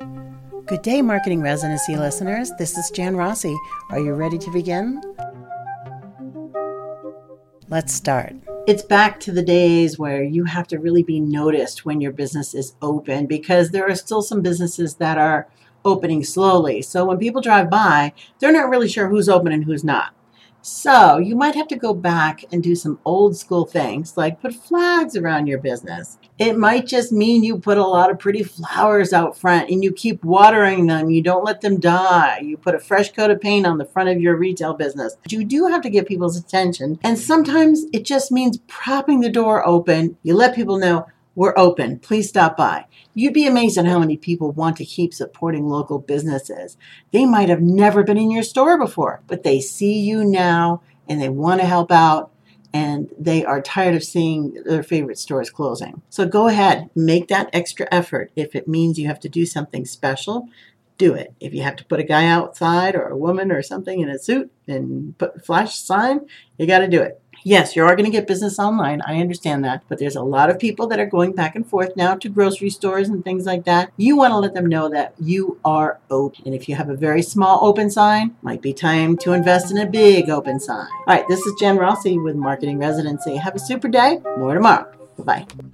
Good day, Marketing Residency listeners. This is Jan Rossi. Are you ready to begin? Let's start. It's back to the days where you have to really be noticed when your business is open because there are still some businesses that are opening slowly. So when people drive by, they're not really sure who's open and who's not. So you might have to go back and do some old school things like put flags around your business. It might just mean you put a lot of pretty flowers out front and you keep watering them. You don't let them die. You put a fresh coat of paint on the front of your retail business. But you do have to get people's attention. And sometimes it just means propping the door open. You let people know we're open. Please stop by. You'd be amazed at how many people want to keep supporting local businesses. They might have never been in your store before, but they see you now and they want to help out and they are tired of seeing their favorite stores closing. So go ahead, make that extra effort. If it means you have to do something special, do it. If you have to put a guy outside or a woman or something in a suit and put a flash sign, you got to do it. Yes, you are going to get business online. I understand that. But there's a lot of people that are going back and forth now to grocery stores and things like that. You want to let them know that you are open. And if you have a very small open sign, might be time to invest in a big open sign. All right, this is Jen Rossi with Marketing Residency. Have a super day. More tomorrow. Bye bye.